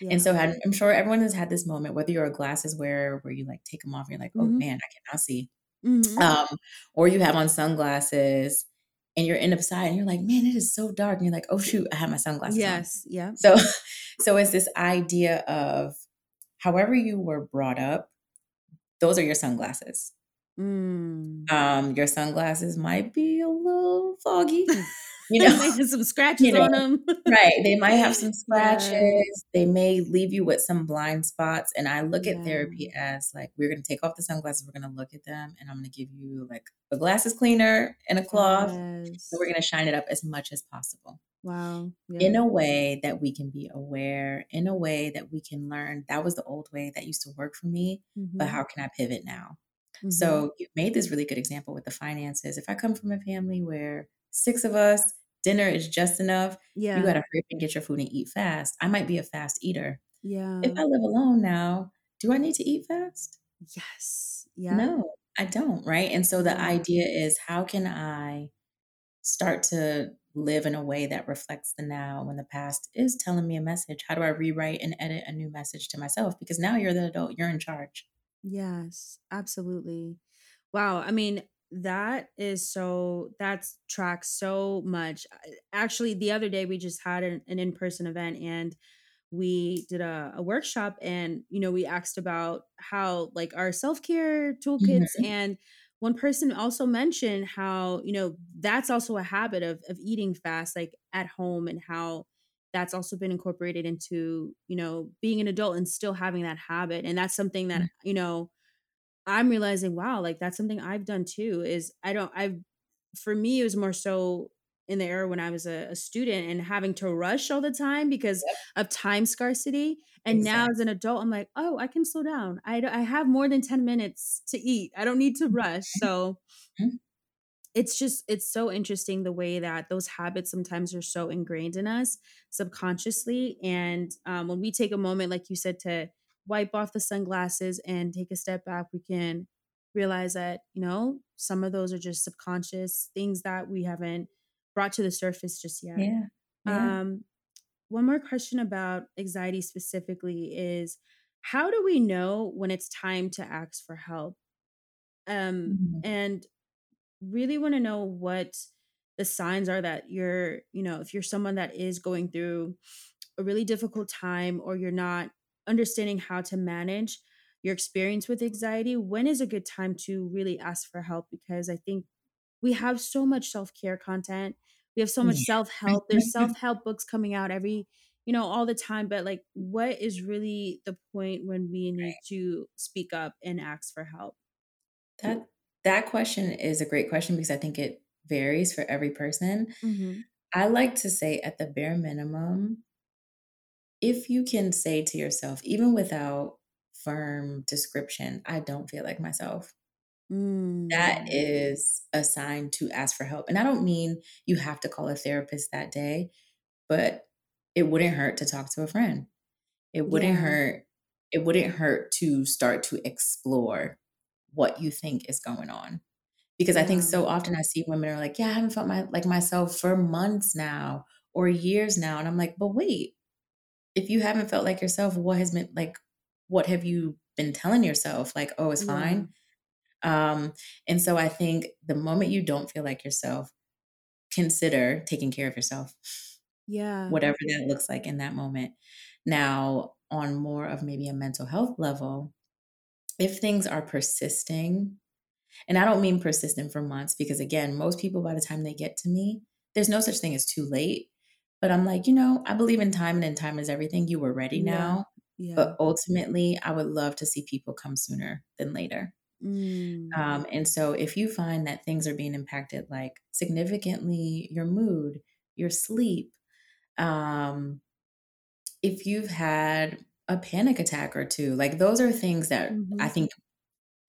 Yeah. And so I'm I'm sure everyone has had this moment, whether you're a glasses wearer where you like take them off and you're like, oh Mhm. man, I cannot see. Mhm. Um, or you have on sunglasses and you're in upside and you're like, man, it is so dark. And you're like, oh shoot, I have my sunglasses on. Yes. Yeah. So so it's this idea of however you were brought up, those are your sunglasses. Mm. Um, your sunglasses might be a little foggy, you know. Might have some scratches You know, on them. right. They might have some Yeah. scratches. They may leave you with some blind spots. And I look at therapy as like, we're going to take off the sunglasses, we're going to look at them, and I'm going to give you like a glasses cleaner and a cloth. And Yes. we're going to shine it up as much as possible Wow. in a way that we can be aware, in a way that we can learn. That was the old way that used to work for me, but Mhm. how can I pivot now? Mhm. So you made this really good example with the finances. If I come from a family where six of us, dinner is just enough, Yeah. you gotta hurry and get your food and eat fast. I might be a fast eater. Yeah. If I live alone now, do I need to eat fast? Yes. Yeah. No, I don't, right? And so the Yeah. idea is how can I start to live in a way that reflects the now when the past is telling me a message? How do I rewrite and edit a new message to myself? Because now you're the adult, you're in charge. Yes. Absolutely. Wow. I mean, that is so that's tracks so much. Actually, the other day we just had an, an in-person event and we did a, a workshop and you know we asked about how like our self-care toolkits Mhm. and one person also mentioned how you know that's also a habit of of eating fast like at home and how that's also been incorporated into you know being an adult and still having that habit and that's something that Mm, you know i'm realizing wow like that's something i've done too is i don't i've for me it was more so in the era when i was a, a student and having to rush all the time because Yep, of time scarcity and now as an adult i'm like oh i can slow down. I, I have more than 10 minutes to eat. I don't need to rush. So Mhm. it's just it's so interesting the way that those habits sometimes are so ingrained in us subconsciously and um, when we take a moment like you said to wipe off the sunglasses and take a step back we can realize that you know some of those are just subconscious things that we haven't brought to the surface just yet Yeah, yeah. um, one more question about anxiety specifically is how do we know when it's time to ask for help um, Mhm. and really want to know what the signs are that you're, you know, if you're someone that is going through a really difficult time or you're not understanding how to manage your experience with anxiety, when is a good time to really ask for help? Because I think we have so much self-care content. We have so much self-help. There's self-help books coming out every, you know, all the time. But like, what is really the point when we need to speak up and ask for help? That that question is a great question because I think it varies for every person. hmm I like to say at the bare minimum, if you can say to yourself, even without firm description, I don't feel like myself. That Mm. is a sign to ask for help. And I don't mean you have to call a therapist that day, but it wouldn't hurt to talk to a friend. It wouldn't Yeah. hurt it wouldn't hurt to start to explore what you think is going on. Because I think so often I see women are like, "Yeah, I haven't felt my like myself for months now or years now." And I'm like, "But wait, if you haven't felt like yourself, what has been like what have you been telling yourself? Like, oh, it's Yeah. fine." Um, and so I think the moment you don't feel like yourself, consider taking care of yourself. Yeah. Whatever that looks like in that moment. Now, on more of maybe a mental health level, if things are persisting, and I don't mean persistent for months because again, most people by the time they get to me, there's no such thing as too late. But I'm like, you know, I believe in time and in time is everything. You were ready now. Yeah. But ultimately, I would love to see people come sooner than later. Mm. Um, and so if you find that things are being impacted, like significantly, your mood, your sleep, um, if you've had a panic attack or two, like those are things that Mhm. I think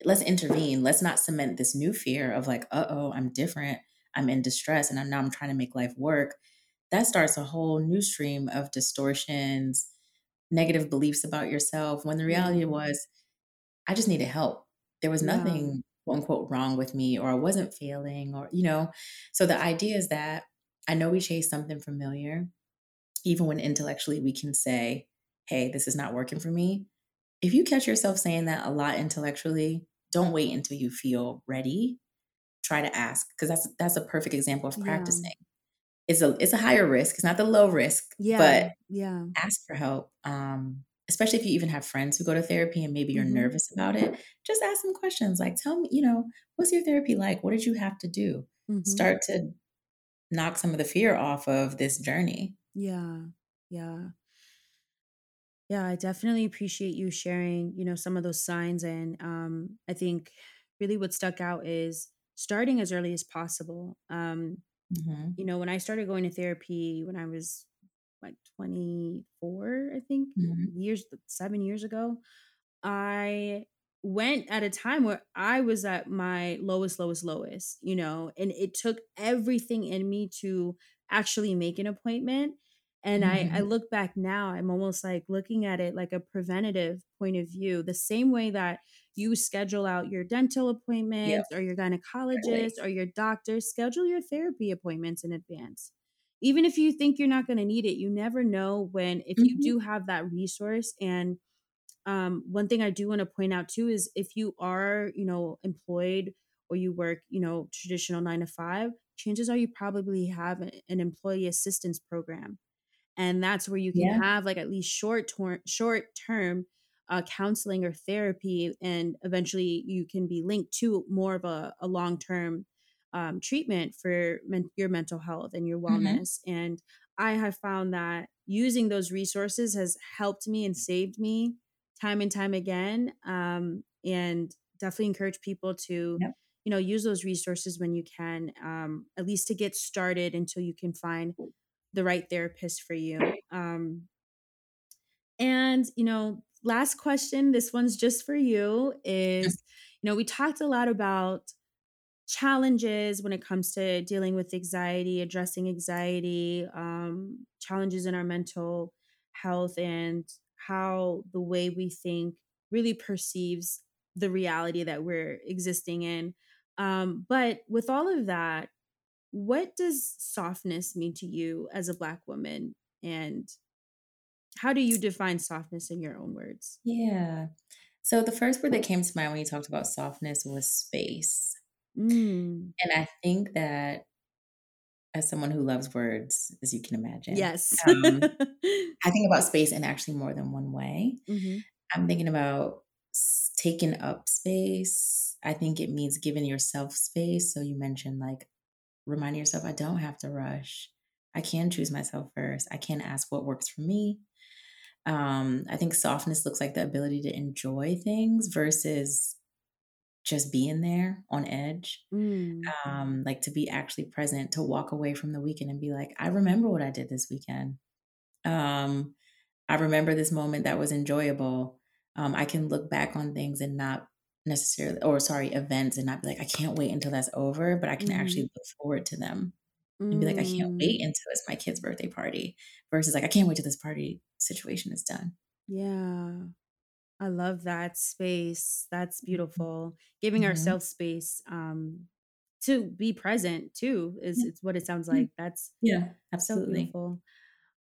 let's intervene. Let's not cement this new fear of like, uh oh, I'm different. I'm in distress and I'm now I'm trying to make life work. That starts a whole new stream of distortions, negative beliefs about yourself. When the reality mm-hmm. was, I just needed help. There was Yeah. nothing quote unquote wrong with me, or I wasn't failing, or, you know. So the idea is that I know we chase something familiar, even when intellectually we can say, hey, this is not working for me. If you catch yourself saying that a lot intellectually, don't wait until you feel ready. Try to ask because that's that's a perfect example of Yeah. It's a it's a higher risk. It's not the low risk, Yeah. but Yeah. ask for help. Um, especially if you even have friends who go to therapy and maybe you're Mhm. nervous about it, just ask them questions like, "Tell me, you know, what's your therapy like? What did you have to do?" Mhm. Start to knock some of the fear off of this journey. Yeah. Yeah. Yeah, I definitely appreciate you sharing, you know, some of those signs and um I think really what stuck out is starting as early as possible. Um Mhm. you know, when I started going to therapy when I was like 24, I think, Mhm. years 7 years ago, I went at a time where I was at my lowest, lowest, lowest, you know, and it took everything in me to actually make an appointment. And I, I look back now, I'm almost like looking at it like a preventative point of view, the same way that you schedule out your dental Yep, appointments or your gynecologist or your doctor, schedule your therapy appointments in advance. Even if you think you're not going to need it, you never know when, if you Mhm. do have that resource and um, one thing I do want to point out too is if you are, you know, employed or you work, you know, traditional nine to five, chances are you probably have an employee assistance program and that's where you can Yeah. have like at least short term short term uh, counseling or therapy and eventually you can be linked to more of a, a long term um, treatment for men- your mental health and your Mhm. wellness and i have found that using those resources has helped me and saved me time and time again um, and definitely encourage people to Yep. you know use those resources when you can um, at least to get started until you can find the right therapist for you. Um, and, you know, last question, this one's just for you is, you know, we talked a lot about challenges when it comes to dealing with anxiety, addressing anxiety, um, challenges in our mental health, and how the way we think really perceives the reality that we're existing in. Um, but with all of that, what does softness mean to you as a Black woman? And how do you define softness in your own words? Yeah. So the first word that came to mind when you talked about softness was space. Mm. And I think that as someone who loves words, as you can imagine, Yes. um, I think about space in actually more than one way. hmm I'm thinking about taking up space. I think it means giving yourself space. So you mentioned like reminding yourself, I don't have to rush. I can choose myself first. I can ask what works for me. Um, I think softness looks like the ability to enjoy things versus just being there on edge. Mm. Um, like to be actually present, to walk away from the weekend and be like, I remember what I did this weekend. Um, I remember this moment that was enjoyable. Um, I can look back on things and not necessarily, or sorry, events and not be like, I can't wait until that's over, but I can actually hmm look forward to them and be like, I can't wait Mm. until it's my kid's birthday party versus like, I can't wait till this party situation is done. Yeah. I love that space. That's Mhm. beautiful. Giving Mhm. ourselves space um to be present too is Yeah. it's what it sounds like. That's Yeah. so Absolutely. beautiful.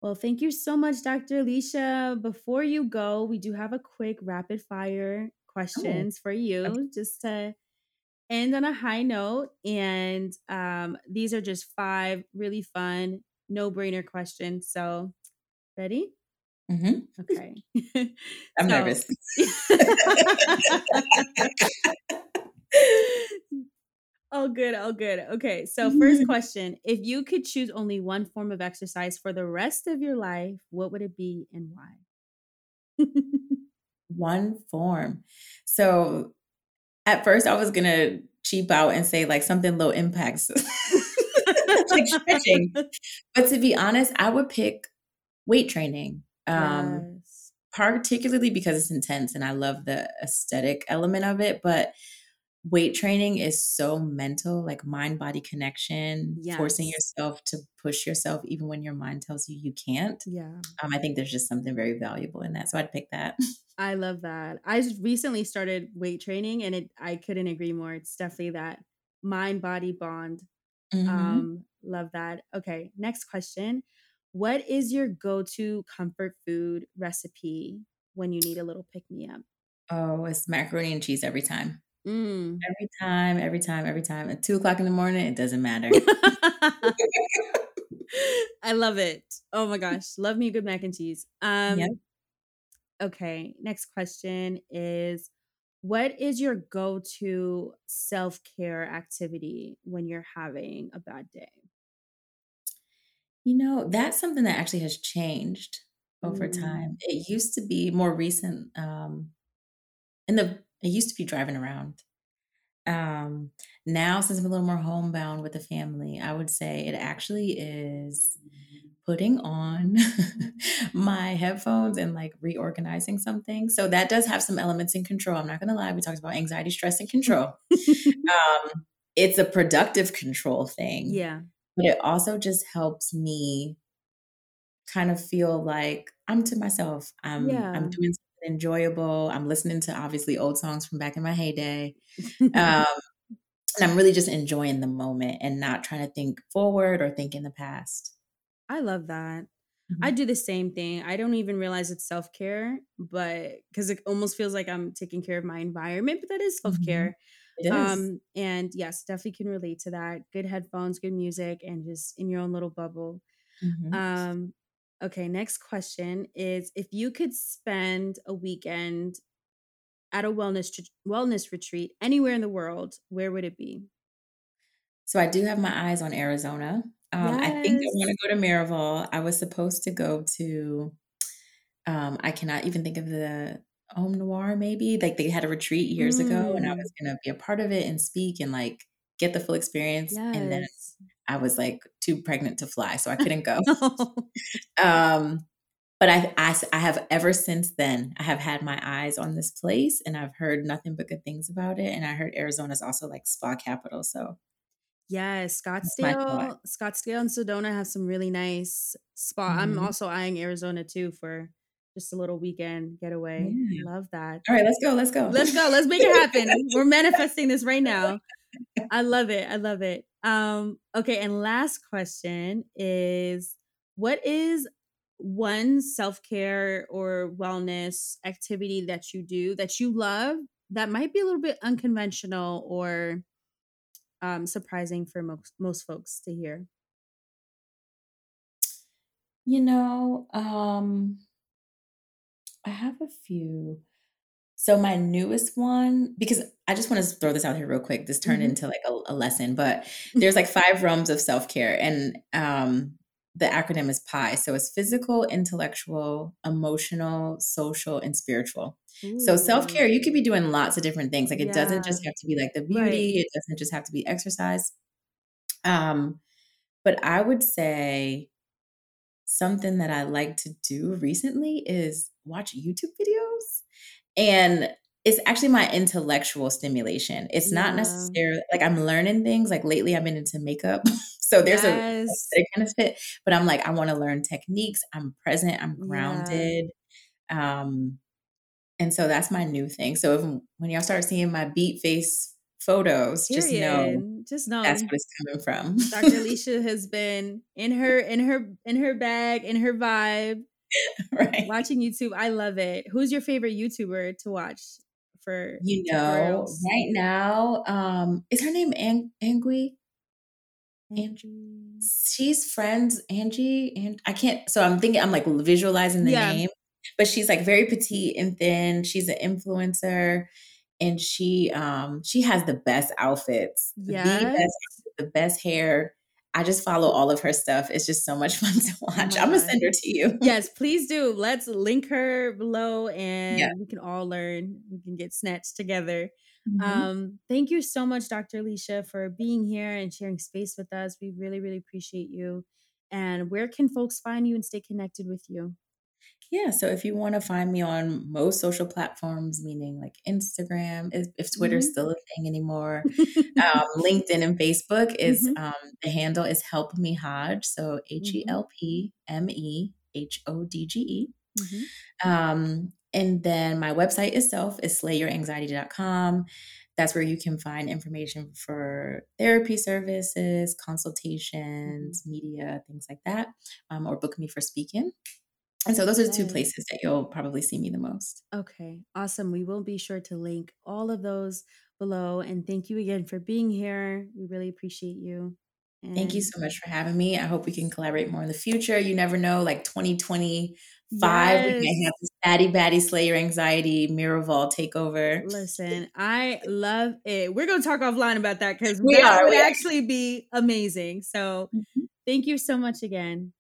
Well, thank you so much, Dr. Alicia. Before you go, we do have a quick rapid fire Oh, questions for okay. you just to end on a high note. And um, these are just five really fun, no brainer questions. So, ready? Mm-hmm. Okay. I'm so, nervous. oh, good. Oh, good. Okay. So, first question If you could choose only one form of exercise for the rest of your life, what would it be and why? one form. So, at first, I was going to cheap out and say like something low impacts, like stretching. But to be honest, I would pick weight training. Um, yes. particularly because it's intense and I love the aesthetic element of it, but weight training is so mental, like mind body connection, yes. forcing yourself to push yourself even when your mind tells you you can't. Yeah. Um, I think there's just something very valuable in that. So I'd pick that. I love that. I recently started weight training and it I couldn't agree more. It's definitely that mind body bond. Mm-hmm. Um, love that. Okay, next question. What is your go-to comfort food recipe when you need a little pick me up? Oh, it's macaroni and cheese every time. Mm. Every time, every time, every time. At two o'clock in the morning, it doesn't matter. I love it. Oh my gosh. Love me a good mac and cheese. Um yep. okay, next question is what is your go-to self-care activity when you're having a bad day? You know, that's something that actually has changed over mm. time. It used to be more recent um in the it used to be driving around. Um, now, since I'm a little more homebound with the family, I would say it actually is putting on my headphones and like reorganizing something. So that does have some elements in control. I'm not going to lie. We talked about anxiety, stress, and control. um, it's a productive control thing. Yeah. But it also just helps me kind of feel like I'm to myself. I'm yeah. I'm doing enjoyable. I'm listening to obviously old songs from back in my heyday. Um, and I'm really just enjoying the moment and not trying to think forward or think in the past. I love that. Mm-hmm. I do the same thing. I don't even realize it's self care, but because it almost feels like I'm taking care of my environment, but that is self care. Mm-hmm. Um, and yes, definitely can relate to that. Good headphones, good music, and just in your own little bubble. Mm-hmm. Um, Okay, next question is if you could spend a weekend at a wellness wellness retreat anywhere in the world, where would it be? So I do have my eyes on Arizona. Um, yes. I think I want to go to Miraval. I was supposed to go to. Um, I cannot even think of the Home Noir. Maybe like they had a retreat years mm. ago, and I was mm. going to be a part of it and speak and like get the full experience. Yes. And then I was like too pregnant to fly, so I couldn't go. um, but I, I, I have ever since then, I have had my eyes on this place and I've heard nothing but good things about it. And I heard Arizona is also like spa capital. So Yes, Scottsdale, Scottsdale and Sedona have some really nice spa. Mm-hmm. I'm also eyeing Arizona too for just a little weekend getaway. Yeah. Love that. All right, let's go. Let's go. Let's go. Let's make it happen. We're manifesting this right now. I love it. I love it. Um, okay, and last question is what is one self-care or wellness activity that you do that you love that might be a little bit unconventional or um, surprising for most most folks to hear? You know, um, I have a few. So my newest one, because I just want to throw this out here real quick. This turned mm-hmm. into like a, a, lesson, but there's like five realms of self care, and um, the acronym is PI. So it's physical, intellectual, emotional, social, and spiritual. Ooh. So self care, you could be doing lots of different things. Like it yeah. doesn't just have to be like the beauty. Right. It doesn't just have to be exercise. Um, but I would say something that I like to do recently is watch YouTube videos. And it's actually my intellectual stimulation. It's yeah. not necessarily like I'm learning things. Like lately, I've been into makeup. so there's yes. a, a kind of fit, but I'm like, I want to learn techniques. I'm present, I'm grounded. Yeah. Um, and so that's my new thing. So if, when y'all start seeing my beat face photos, Period. just know, just know that's what it's coming from. Dr. Alicia has been in her, in her, in her bag, in her vibe, right. watching YouTube. I love it. Who's your favorite YouTuber to watch? for you know right now? Um, is her name Ang- Angui? Angie. She's friends, Angie, and I can't. So I'm thinking, I'm like visualizing the yeah. name, but she's like very petite and thin. She's an influencer, and she um she has the best outfits, yes. the best, the best hair. I just follow all of her stuff. It's just so much fun to oh watch. Oh I'm gonna send her to you. Yes, please do. Let's link her below, and yeah. we can all learn. We can get snatched together. Mm-hmm. Um, thank you so much, Dr. Alicia, for being here and sharing space with us. We really, really appreciate you. And where can folks find you and stay connected with you? Yeah, so if you want to find me on most social platforms, meaning like Instagram, if, if Twitter's mm-hmm. still a thing anymore, um, LinkedIn and Facebook is mm-hmm. um, the handle is Help Me Hodge, so H E L P M E H O D G E. Mm-hmm. Um, and then my website itself is slayyouranxiety.com. That's where you can find information for therapy services, consultations, mm-hmm. media, things like that, um, or book me for speaking. And so those are the two places that you'll probably see me the most. Okay, awesome. We will be sure to link all of those below. And thank you again for being here. We really appreciate you. Thank you so much for having me. I hope we can collaborate more in the future. You never know, like 2025, yes. we may have this Batty Batty Slay Your Anxiety Miraval takeover. Listen, I love it. We're going to talk offline about that because that are, would actually are. be amazing. So mm-hmm. thank you so much again.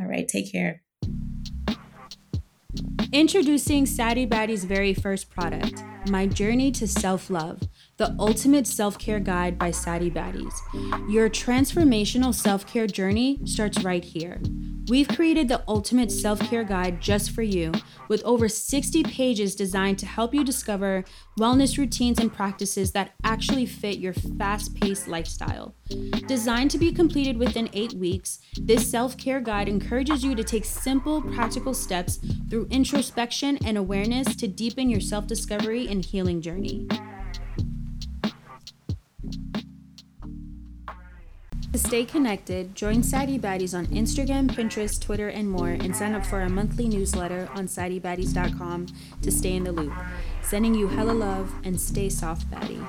All right, take care. Introducing Saddi Baddies very first product, My Journey to Self Love, the ultimate self care guide by Saddi Baddies. Your transformational self care journey starts right here. We've created the ultimate self care guide just for you, with over 60 pages designed to help you discover wellness routines and practices that actually fit your fast paced lifestyle. Designed to be completed within eight weeks, this self care guide encourages you to take simple, practical steps through introspection and awareness to deepen your self discovery and and healing journey. To stay connected, join Saddi Baddies on Instagram, Pinterest, Twitter, and more, and sign up for our monthly newsletter on SaddiBaddies.com to stay in the loop. Sending you hella love and stay soft, Baddie.